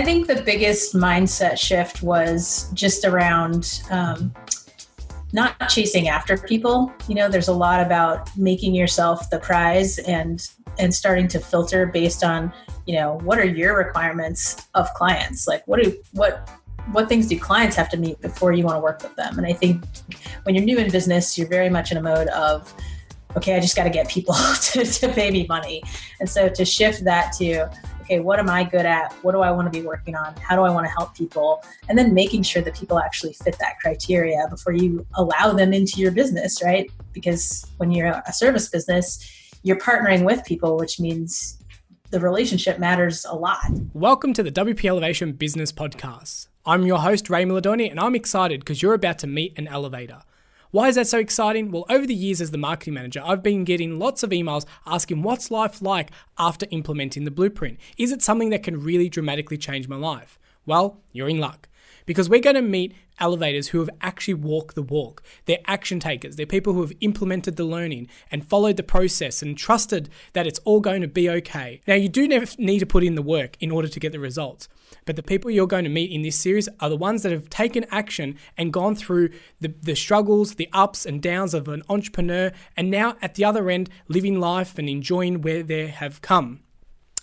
I think the biggest mindset shift was just around um, not chasing after people. You know, there's a lot about making yourself the prize and and starting to filter based on, you know, what are your requirements of clients? Like what do what what things do clients have to meet before you want to work with them? And I think when you're new in business, you're very much in a mode of okay, I just got to get people to, to pay me money. And so to shift that to, okay, what am I good at? What do I want to be working on? How do I want to help people? And then making sure that people actually fit that criteria before you allow them into your business, right? Because when you're a service business, you're partnering with people, which means the relationship matters a lot. Welcome to the WP Elevation Business Podcast. I'm your host, Ray Miladoni, and I'm excited because you're about to meet an elevator. Why is that so exciting? Well, over the years as the marketing manager, I've been getting lots of emails asking what's life like after implementing the blueprint? Is it something that can really dramatically change my life? Well, you're in luck because we're going to meet elevators who have actually walked the walk. They're action takers. They're people who have implemented the learning and followed the process and trusted that it's all going to be okay. Now, you do need to put in the work in order to get the results. But the people you're going to meet in this series are the ones that have taken action and gone through the, the struggles, the ups and downs of an entrepreneur, and now at the other end, living life and enjoying where they have come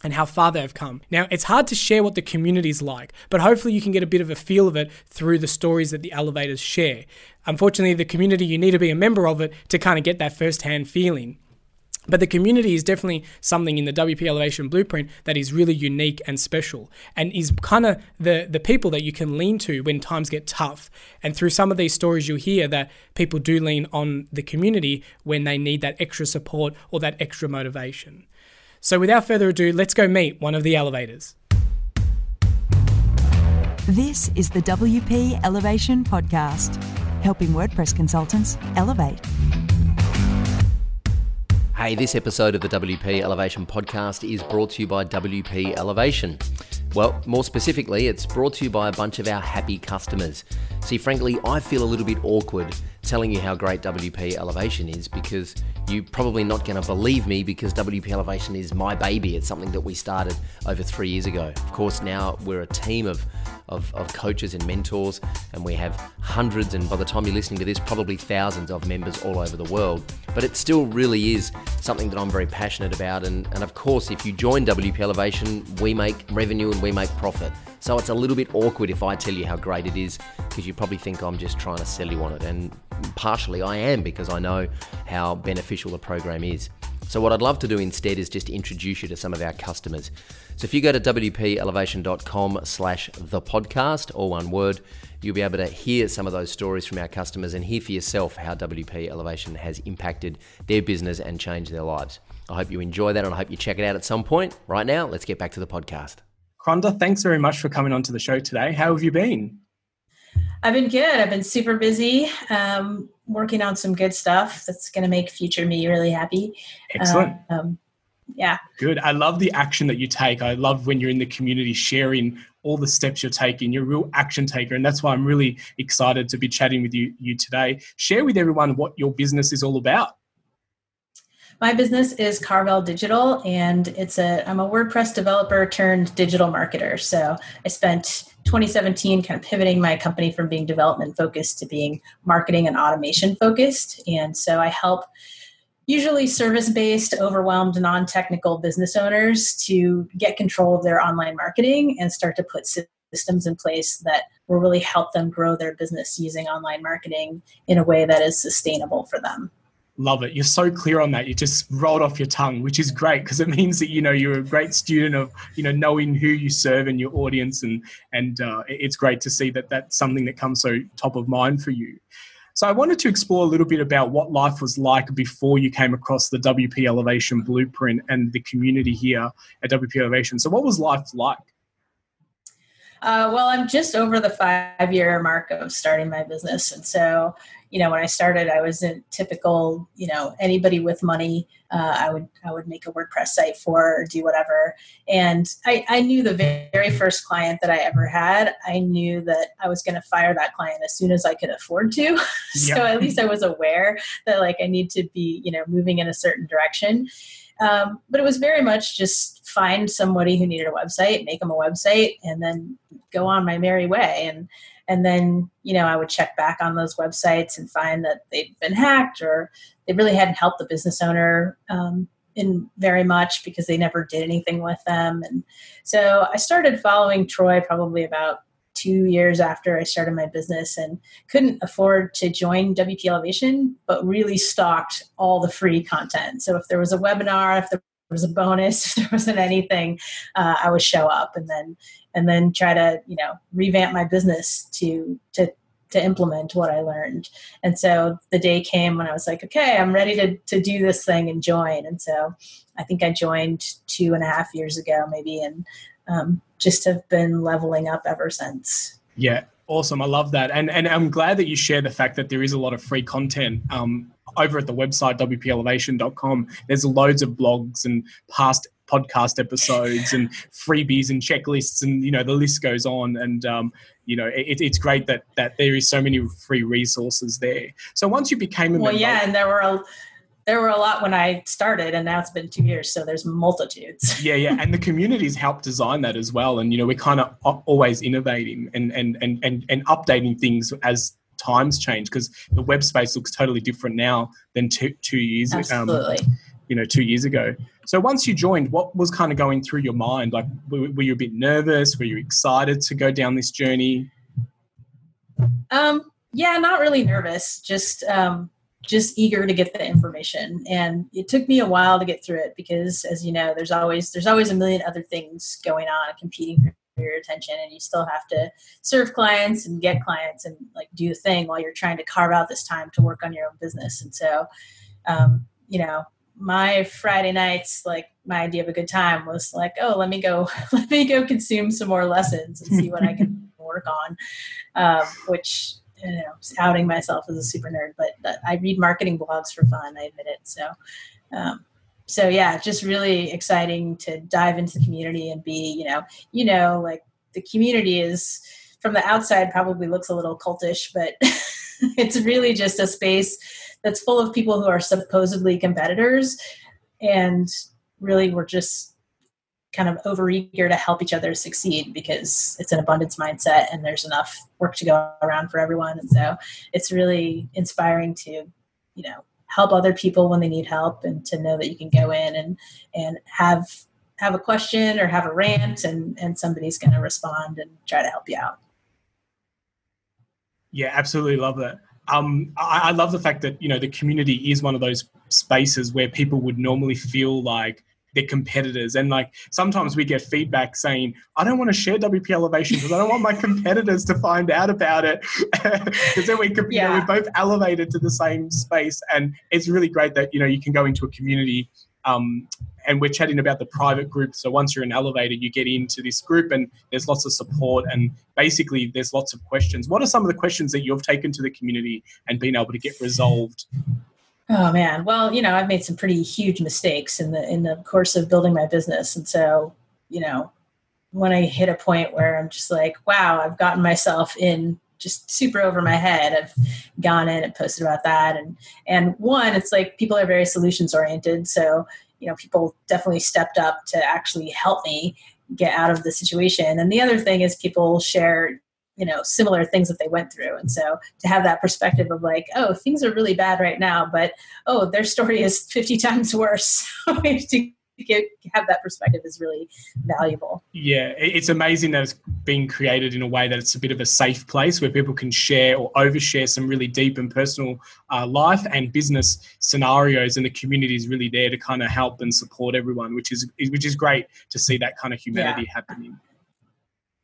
and how far they've come. Now, it's hard to share what the community is like, but hopefully you can get a bit of a feel of it through the stories that the elevators share. Unfortunately, the community, you need to be a member of it to kind of get that first hand feeling. But the community is definitely something in the WP Elevation Blueprint that is really unique and special and is kind of the, the people that you can lean to when times get tough. And through some of these stories, you'll hear that people do lean on the community when they need that extra support or that extra motivation. So without further ado, let's go meet one of the elevators. This is the WP Elevation Podcast, helping WordPress consultants elevate. Hey, this episode of the WP Elevation podcast is brought to you by WP Elevation. Well, more specifically, it's brought to you by a bunch of our happy customers. See, frankly, I feel a little bit awkward telling you how great WP Elevation is because you're probably not going to believe me because WP Elevation is my baby. It's something that we started over three years ago. Of course, now we're a team of, of, of coaches and mentors, and we have hundreds, and by the time you're listening to this, probably thousands of members all over the world. But it still really is something that I'm very passionate about. And, and of course, if you join WP Elevation, we make revenue and we make profit. So it's a little bit awkward if I tell you how great it is because you probably think I'm just trying to sell you on it. And partially I am because I know how beneficial the program is. So what I'd love to do instead is just introduce you to some of our customers. So if you go to wpelevation.com slash the podcast, or one word, you'll be able to hear some of those stories from our customers and hear for yourself how WP Elevation has impacted their business and changed their lives. I hope you enjoy that and I hope you check it out at some point. Right now, let's get back to the podcast. Kronda, thanks very much for coming onto the show today. How have you been? I've been good. I've been super busy, um, working on some good stuff that's going to make future me really happy. Excellent. Um, yeah. Good. I love the action that you take. I love when you're in the community sharing all the steps you're taking. You're a real action taker, and that's why I'm really excited to be chatting with you, you today. Share with everyone what your business is all about. My business is Karvel Digital, and it's a I'm a WordPress developer turned digital marketer. So I spent 2017 kind of pivoting my company from being development focused to being marketing and automation focused. And so I help usually service based, overwhelmed, non technical business owners to get control of their online marketing and start to put systems in place that will really help them grow their business using online marketing in a way that is sustainable for them. Love it. You're so clear on that. You just rolled off your tongue, which is great because it means that you know you're a great student of you know knowing who you serve and your audience, and and uh, it's great to see that that's something that comes so top of mind for you. So I wanted to explore a little bit about what life was like before you came across the WP Elevation Blueprint and the community here at WP Elevation. So what was life like? Uh, well, I'm just over the five year mark of starting my business. And so you know when i started i was a typical you know anybody with money. Uh, i would i would make a wordpress site for or do whatever. And i, I knew the very first client that i ever had. I knew that i was going to fire that client as soon as i could afford to. So at least i was aware that like i need to be you know moving in a certain direction Um, but it was very much just find somebody who needed a website, make them a website, and then go on my merry way. And and then you know I would check back on those websites and find that they'd been hacked or they really hadn't helped the business owner um, in very much because they never did anything with them. And so I started following Troy probably about two years after I started my business and couldn't afford to join WP Elevation, but really stocked all the free content. So if there was a webinar, if there was a bonus, if there wasn't anything, uh, I would show up and then and then try to you know revamp my business to to to implement what I learned. And so the day came when I was like, okay, I'm ready to to do this thing and join. And so I think I joined two and a half years ago, maybe, and um, just have been leveling up ever since. Yeah, awesome. I love that, and and I'm glad that you share the fact that there is a lot of free content. Um, over at the website wpelevation.com, there's loads of blogs and past podcast episodes and freebies and checklists, and you know the list goes on. And um, you know it, it's great that that there is so many free resources there. So once you became a well, member, yeah, and there were a, there were a lot when I started, and now it's been two years, so there's multitudes. yeah, yeah, and the communities help design that as well. And you know, we're kind of always innovating and and and and, and updating things as times change because the web space looks totally different now than two two years um, Absolutely. Um, you know, two years ago. So once you joined, what was kind of going through your mind? Like, were, were you a bit nervous? Were you excited to go down this journey? Um, yeah, not really nervous. Just um, just eager to get the information. And it took me a while to get through it because as you know there's always there's always a million other things going on competing for your attention and you still have to serve clients and get clients and like do a thing while you're trying to carve out this time to work on your own business. And so um, you know my friday nights like my idea of a good time was like oh let me go let me go consume some more lessons and see what i can work on um, which you know, outing myself as a super nerd, but I read marketing blogs for fun. I admit it. So, um, so yeah, just really exciting to dive into the community and be, you know, you know, like the community is from the outside probably looks a little cultish, but it's really just a space that's full of people who are supposedly competitors, and really we're just kind of overeager to help each other succeed because it's an abundance mindset and there's enough work to go around for everyone. And so it's really inspiring to you know help other people when they need help and to know that you can go in and and have have a question or have a rant and and somebody's going to respond and try to help you out. Yeah absolutely love that. Um, I, I love the fact that you know the community is one of those spaces where people would normally feel like their competitors. And like sometimes we get feedback saying, I don't want to share WP Elevation because I don't want my competitors to find out about it. Because then we, could, yeah. you know, we're both elevated to the same space. And it's really great that, you know, you can go into a community um, and we're chatting about the private group. So once you're an elevator, you get into this group and there's lots of support and basically there's lots of questions. What are some of the questions that you've taken to the community and been able to get resolved Oh man. Well, you know, I've made some pretty huge mistakes in the in the course of building my business. And so, you know, when I hit a point where I'm just like, wow, I've gotten myself in just super over my head. I've gone in and posted about that. And and one, it's like people are very solutions oriented. So, you know, people definitely stepped up to actually help me get out of the situation. And the other thing is people share you know similar things that they went through. And so to have that perspective of like oh things are really bad right now but oh their story is 50 times worse. To get, have that perspective is really valuable. Yeah it's amazing that it's being created in a way that it's a bit of a safe place where people can share or overshare some really deep and personal uh, life and business scenarios and the community is really there to kind of help and support everyone which is which is great to see that kind of humanity yeah. happening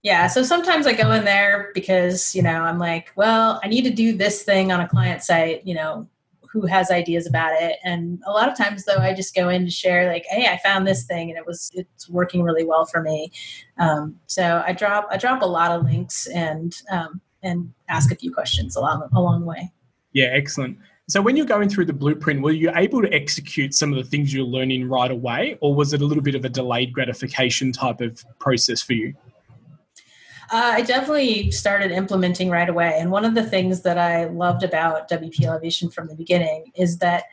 yeah, so sometimes I go in there because, you know, I'm like, well, I need to do this thing on a client site, you know, who has ideas about it. And a lot of times though, I just go in to share like, hey, I found this thing and it was it's working really well for me. Um, so I drop I drop a lot of links and um, and ask a few questions along along the way. Yeah, excellent. So when you're going through the blueprint, were you able to execute some of the things you're learning right away, or was it a little bit of a delayed gratification type of process for you? Uh, I definitely started implementing right away. And one of the things that I loved about WP Elevation from the beginning is that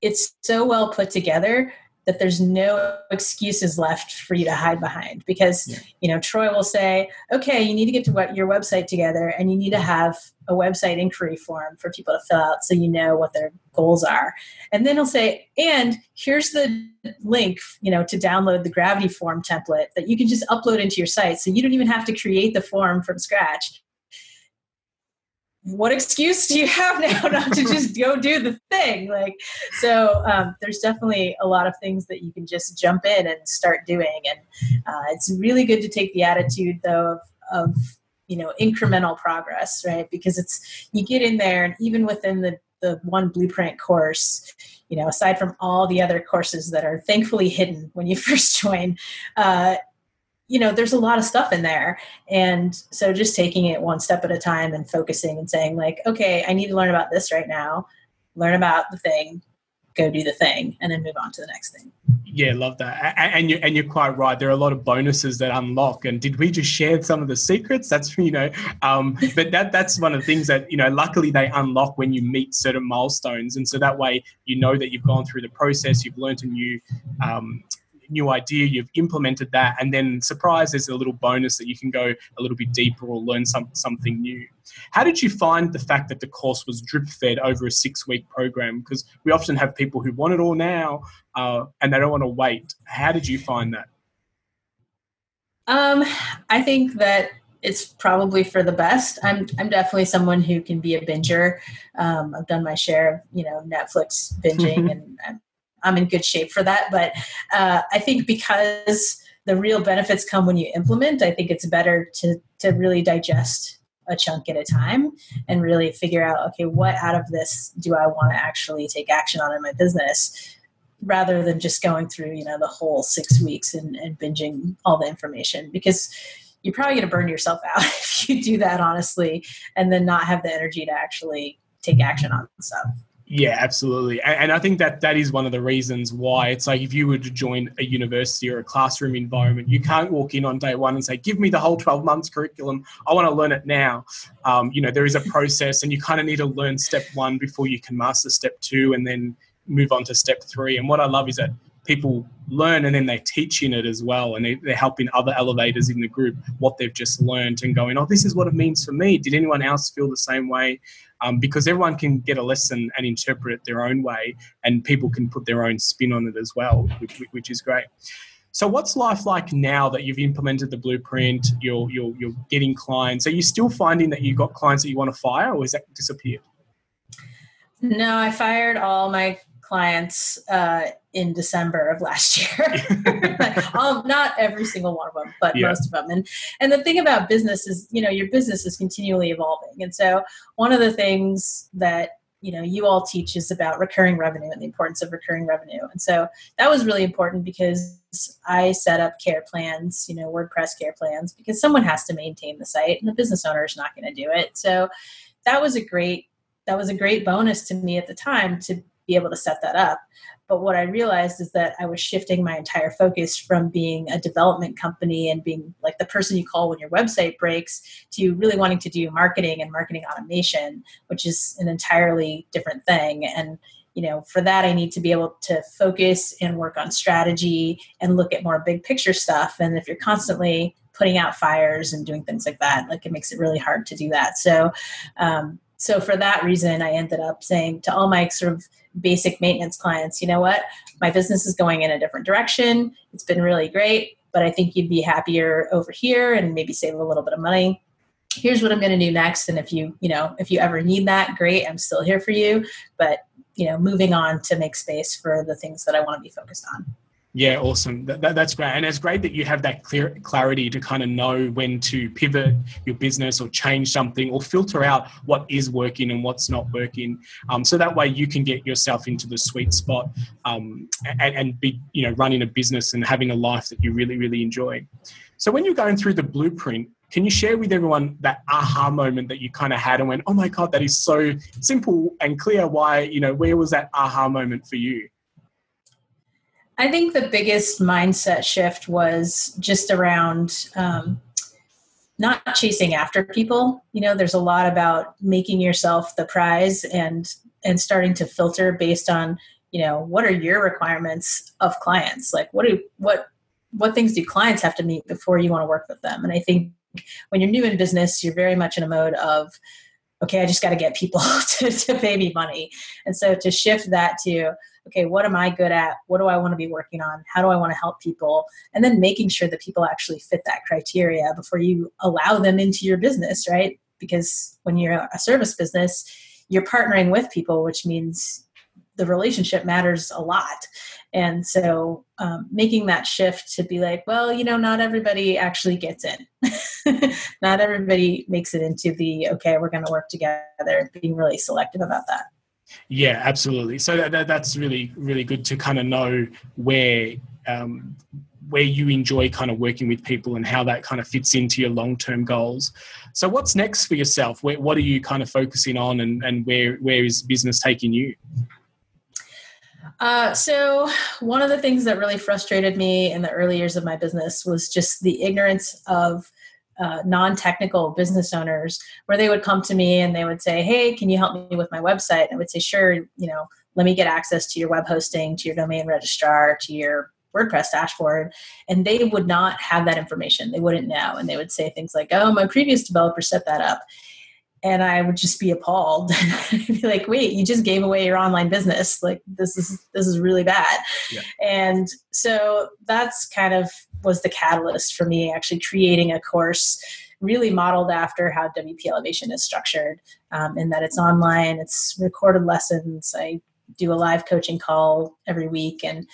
it's so well put together that there's no excuses left for you to hide behind because yeah. you know troy will say okay you need to get to what your website together and you need to have a website inquiry form for people to fill out so you know what their goals are. And then he'll say and here's the link you know to download the gravity form template that you can just upload into your site so you don't even have to create the form from scratch what excuse do you have now not to just go do the thing? Like so um, there's definitely a lot of things that you can just jump in and start doing. And uh, it's really good to take the attitude though of, of you know incremental progress right? Because it's you get in there and even within the the one blueprint course you know aside from all the other courses that are thankfully hidden when you first join uh, you know there's a lot of stuff in there. And so just taking it one step at a time and focusing and saying like okay i need to learn about this right now. Learn about the thing. Go do the thing. And then move on to the next thing. Yeah love that. And you're, and you're quite right. There are a lot of bonuses that unlock. And did we just share some of the secrets? That's you know um, but that that's one of the things that you know luckily they unlock when you meet certain milestones. And so that way you know that you've gone through the process you've learned a new um, new idea, you've implemented that, and then surprise, there's a little bonus that you can go a little bit deeper or learn some, something new. How did you find the fact that the course was drip fed over a six week program? Because we often have people who want it all now uh, and they don't want to wait. How did you find that? Um, I think that it's probably for the best. I'm I'm definitely someone who can be a binger. Um, I've done my share of you know Netflix binging, and I'm I'm in good shape for that. But uh, I think because the real benefits come when you implement, I think it's better to to really digest a chunk at a time and really figure out okay what out of this do i want to actually take action on in my business rather than just going through you know the whole six weeks and, and binging all the information because you're probably going to burn yourself out if you do that honestly and then not have the energy to actually take action on stuff yeah, absolutely. And I think that that is one of the reasons why it's like if you were to join a university or a classroom environment, you can't walk in on day one and say, give me the whole 12 months curriculum. I want to learn it now. Um, you know, there is a process and you kind of need to learn step one before you can master step two and then move on to step three. And what I love is that people learn and then they teach in it as well and they, they're helping other elevators in the group what they've just learned and going oh this is what it means for me did anyone else feel the same way um, because everyone can get a lesson and interpret it their own way and people can put their own spin on it as well which, which is great. So what's life like now that you've implemented the blueprint you're, you're, you're getting clients? Are you still finding that you've got clients that you want to fire or has that disappeared? No i fired all my clients uh, in December of last year. um, not every single one of them, but yeah. most of them. And and the thing about business is, you know, your business is continually evolving. And so one of the things that you know you all teach is about recurring revenue and the importance of recurring revenue. And so that was really important because I set up care plans, you know, WordPress care plans, because someone has to maintain the site, and the business owner is not going to do it. So that was a great that was a great bonus to me at the time to be able to set that up. But what I realized is that I was shifting my entire focus from being a development company and being like the person you call when your website breaks to really wanting to do marketing and marketing automation, which is an entirely different thing. And you know, for that, I need to be able to focus and work on strategy and look at more big picture stuff. And if you're constantly putting out fires and doing things like that, like it makes it really hard to do that. So, um, so for that reason, I ended up saying to all my sort of basic maintenance clients, you know what, my business is going in a different direction. It's been really great, but I think you'd be happier over here and maybe save a little bit of money. Here's what I'm going to do next. And if you, you know, if you ever need that, great, I'm still here for you. But, you know, moving on to make space for the things that I want to be focused on. Yeah, awesome. That, that, that's great. And it's great that you have that clear clarity to kind of know when to pivot your business or change something or filter out what is working and what's not working. Um, so that way you can get yourself into the sweet spot um, and, and be, you know, running a business and having a life that you really, really enjoy. So when you're going through the blueprint, can you share with everyone that aha moment that you kind of had and went, oh my God, that is so simple and clear why, you know, where was that aha moment for you? I think the biggest mindset shift was just around um, not chasing after people. You know, there's a lot about making yourself the prize and and starting to filter based on you know what are your requirements of clients? Like what do what what things do clients have to meet before you want to work with them? And i think when you're new in business you're very much in a mode of okay i just got to get people to, to pay me money. And so to shift that to okay what am i good at? What do i want to be working on? How do i want to help people? And then making sure that people actually fit that criteria before you allow them into your business right? Because when you're a service business you're partnering with people which means the relationship matters a lot. And so um, making that shift to be like well you know not everybody actually gets in not everybody makes it into the okay we're going to work together being really selective about that yeah absolutely. So that, that, that's really really good to kind of know where um, where you enjoy kind of working with people and how that kind of fits into your long-term goals. So what's next for yourself? Where, what are you kind of focusing on and, and where where is business taking you? Uh, so, one of the things that really frustrated me in the early years of my business was just the ignorance of uh, non technical business owners, where they would come to me and they would say, Hey, can you help me with my website? And I would say, Sure, you know, let me get access to your web hosting, to your domain registrar, to your WordPress dashboard. And they would not have that information. They wouldn't know. And they would say things like, Oh, my previous developer set that up and I would just be appalled. be like, "Wait, you just gave away your online business. Like this is this is really bad." Yeah. And so that's kind of was the catalyst for me actually creating a course really modeled after how WP Elevation is structured, um, in that it's online, it's recorded lessons. I do a live coaching call every week, and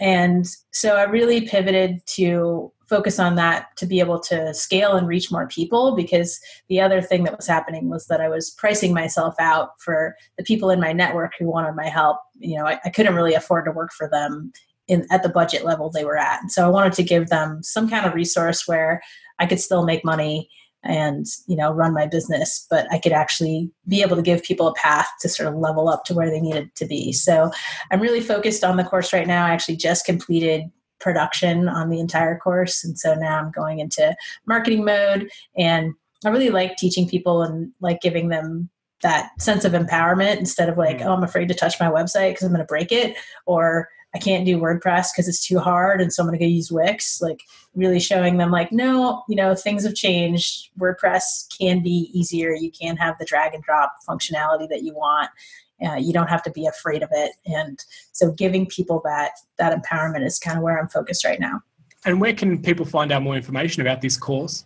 and so I really pivoted to focus on that to be able to scale and reach more people because the other thing that was happening was that I was pricing myself out for the people in my network who wanted my help. You know, I, I couldn't really afford to work for them in at the budget level they were at. And so I wanted to give them some kind of resource where I could still make money and you know run my business but i could actually be able to give people a path to sort of level up to where they needed to be so i'm really focused on the course right now i actually just completed production on the entire course. And so now I'm going into marketing mode and I really like teaching people and like giving them that sense of empowerment instead of like, mm. oh, I'm afraid to touch my website because I'm going to break it or I can't do WordPress because it's too hard and so I'm going to go use Wix. Like really showing them like, no, you know, things have changed. WordPress can be easier. You can have the drag and drop functionality that you want uh, you don't have to be afraid of it and so giving people that that empowerment is kind of where i'm focused right now and where can people find out more information about this course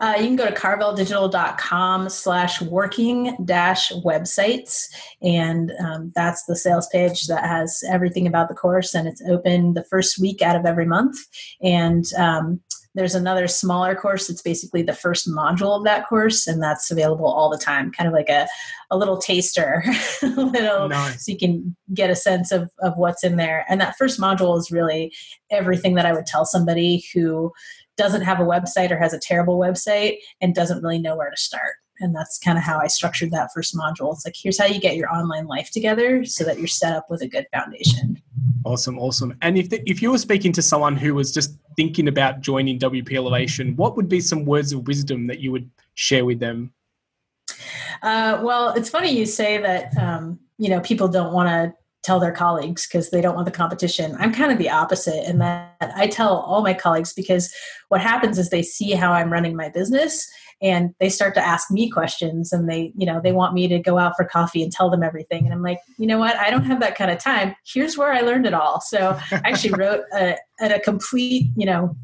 uh, you can go to karveldigital.com slash working dash websites. And um, that's the sales page that has everything about the course. And it's open the first week out of every month. And um, there's another smaller course. That's basically the first module of that course, and that's available all the time, kind of like a, a little taster, a little nice. so you can get a sense of, of what's in there. And that first module is really everything that I would tell somebody who doesn't have a website or has a terrible website and doesn't really know where to start. And that's kind of how I structured that first module. It's like, here's how you get your online life together so that you're set up with a good foundation. Awesome, awesome. And if the, if you were speaking to someone who was just thinking about joining WP Elevation, what would be some words of wisdom that you would share with them? Uh, well, it's funny you say that. Um, you know, people don't want to tell their colleagues because they don't want the competition. I'm kind of the opposite in that I tell all my colleagues because what happens is they see how I'm running my business and they start to ask me questions and they you know they want me to go out for coffee and tell them everything. And i'm like you know what? I don't have that kind of time. Here's where i learned it all. So i actually wrote a, a complete you know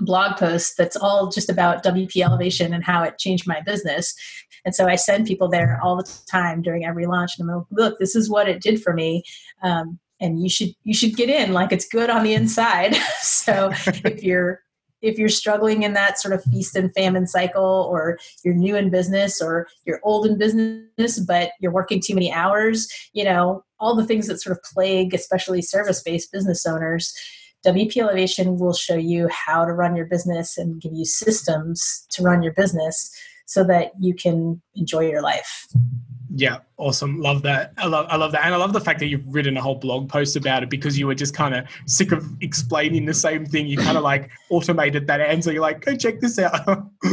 blog post that's all just about WP elevation and how it changed my business. And so I send people there all the time during every launch and I'm like, look, this is what it did for me. Um, and you should you should get in like it's good on the inside. so if you're if you're struggling in that sort of feast and famine cycle or you're new in business or you're old in business but you're working too many hours you know all the things that sort of plague especially service-based business owners wp elevation will show you how to run your business and give you systems to run your business so that you can enjoy your life. Yeah Awesome. Love that. I love, I love that. And I love the fact that you've written a whole blog post about it because you were just kind of sick of explaining the same thing. You kind of like automated that answer. You're like, go check this out.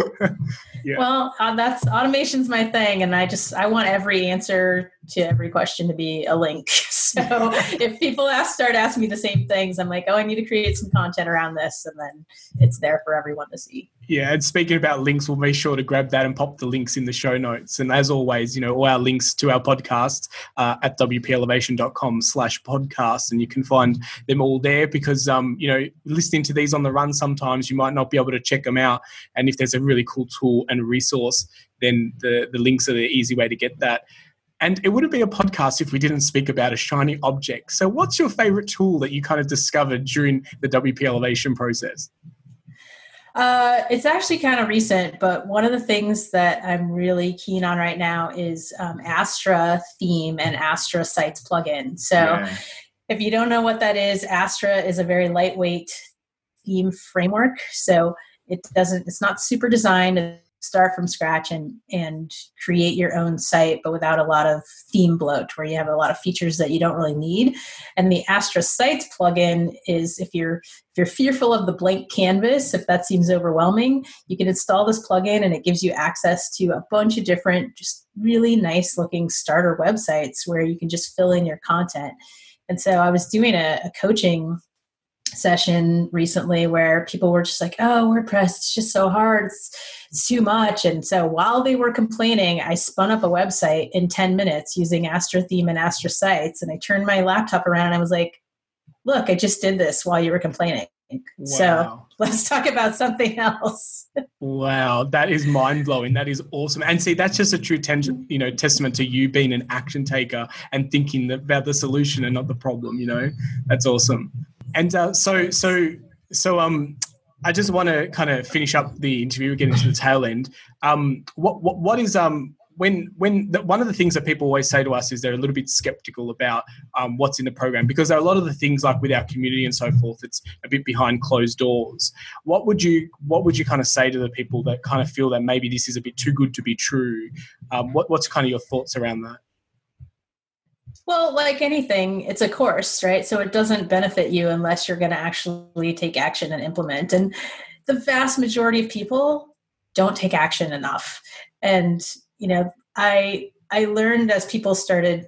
yeah. Well, uh, that's automation's my thing. And I just, I want every answer to every question to be a link. So if people ask, start asking me the same things, I'm like, oh, I need to create some content around this. And then it's there for everyone to see. Yeah, and speaking about links, we'll be sure to grab that and pop the links in the show notes. And as always, you know, all our links to our podcasts uh, at wpelevation.com slash podcast. And you can find them all there because, um, you know, listening to these on the run, sometimes you might not be able to check them out. And if there's a really cool tool and resource, then the, the links are the easy way to get that. And it wouldn't be a podcast if we didn't speak about a shiny object. So, what's your favorite tool that you kind of discovered during the WP Elevation process? Uh, it's actually kind of recent, but one of the things that I'm really keen on right now is um, Astra theme and Astra Sites plugin. So, yeah. if you don't know what that is, Astra is a very lightweight theme framework. So it doesn't, it's not super designed start from scratch and and create your own site but without a lot of theme bloat where you have a lot of features that you don't really need. And the astra sites plugin is if you're if you're fearful of the blank canvas if that seems overwhelming you can install this plugin and it gives you access to a bunch of different just really nice looking starter websites where you can just fill in your content. And so i was doing a, a coaching session recently where people were just like, oh, WordPress, it's just so hard. It's, it's, too much. And so while they were complaining, I spun up a website in 10 minutes using Astra Theme and Astra Sites. And I turned my laptop around and I was like, look, I just did this while you were complaining. Wow. So let's talk about something else. wow, that is mind blowing. That is awesome. And see, that's just a true ten- you know testament to you being an action taker and thinking about the solution and not the problem. You know, that's awesome. And uh, so, so, so, um, I just want to kind of finish up the interview, We're getting to the tail end. Um, what, what, what is um, when when the, one of the things that people always say to us is they're a little bit skeptical about um, what's in the program because there are a lot of the things like with our community and so forth it's a bit behind closed doors. What would you what would you kind of say to the people that kind of feel that maybe this is a bit too good to be true? Um, what, what's kind of your thoughts around that well, like anything, it's a course, right? So it doesn't benefit you unless you're going to actually take action and implement. And the vast majority of people don't take action enough. And, you know, I I learned as people started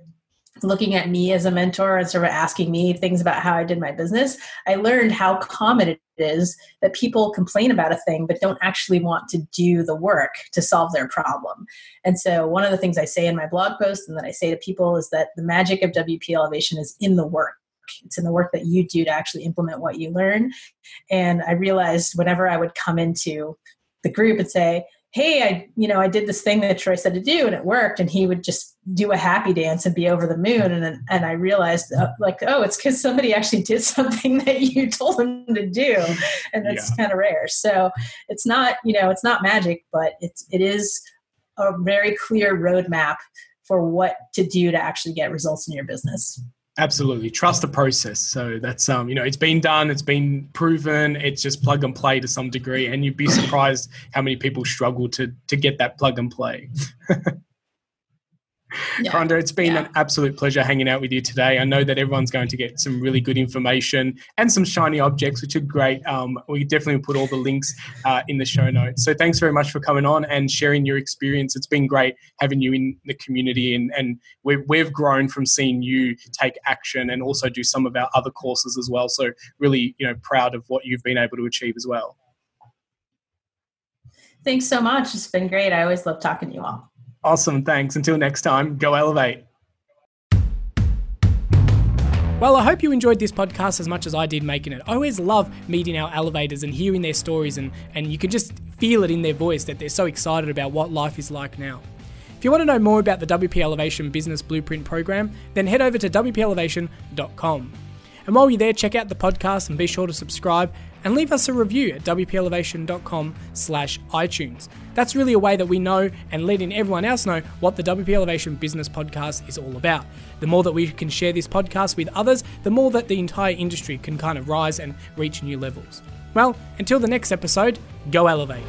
looking at me as a mentor and sort of asking me things about how I did my business, I learned how common it is that people complain about a thing but don't actually want to do the work to solve their problem. And so, one of the things I say in my blog post and that I say to people is that the magic of WP Elevation is in the work. It's in the work that you do to actually implement what you learn. And I realized whenever I would come into the group and say, hey i you know i did this thing that troy said to do and it worked. And he would just do a happy dance and be over the moon. And and i realized uh, like oh it's because somebody actually did something that you told them to do. And that's yeah. kind of rare. So it's not you know it's not magic but it's it is a very clear roadmap for what to do to actually get results in your business Absolutely. Trust the process. So that's um, you know, it's been done, it's been proven, it's just plug and play to some degree. And you'd be surprised how many people struggle to to get that plug and play. yeah. it's been yeah. an absolute pleasure hanging out with you today. I know that everyone's going to get some really good information and some shiny objects, which are great. Um, we definitely put all the links uh, in the show notes. So thanks very much for coming on and sharing your experience. It's been great having you in the community, and, and we've, we've grown from seeing you take action and also do some of our other courses as well. So really, you know, proud of what you've been able to achieve as well. Thanks so much. It's been great. I always love talking to you all. Awesome. Thanks. Until next time, go elevate. Well, I hope you enjoyed this podcast as much as I did making it. I always love meeting our elevators and hearing their stories, and, and you can just feel it in their voice that they're so excited about what life is like now. If you want to know more about the WP Elevation Business Blueprint program, then head over to WPElevation.com. And while you're there, check out the podcast and be sure to subscribe and leave us a review at wpelevation.com slash iTunes. That's really a way that we know and letting everyone else know what the WP Elevation Business Podcast is all about. The more that we can share this podcast with others, the more that the entire industry can kind of rise and reach new levels. Well, until the next episode, go elevate.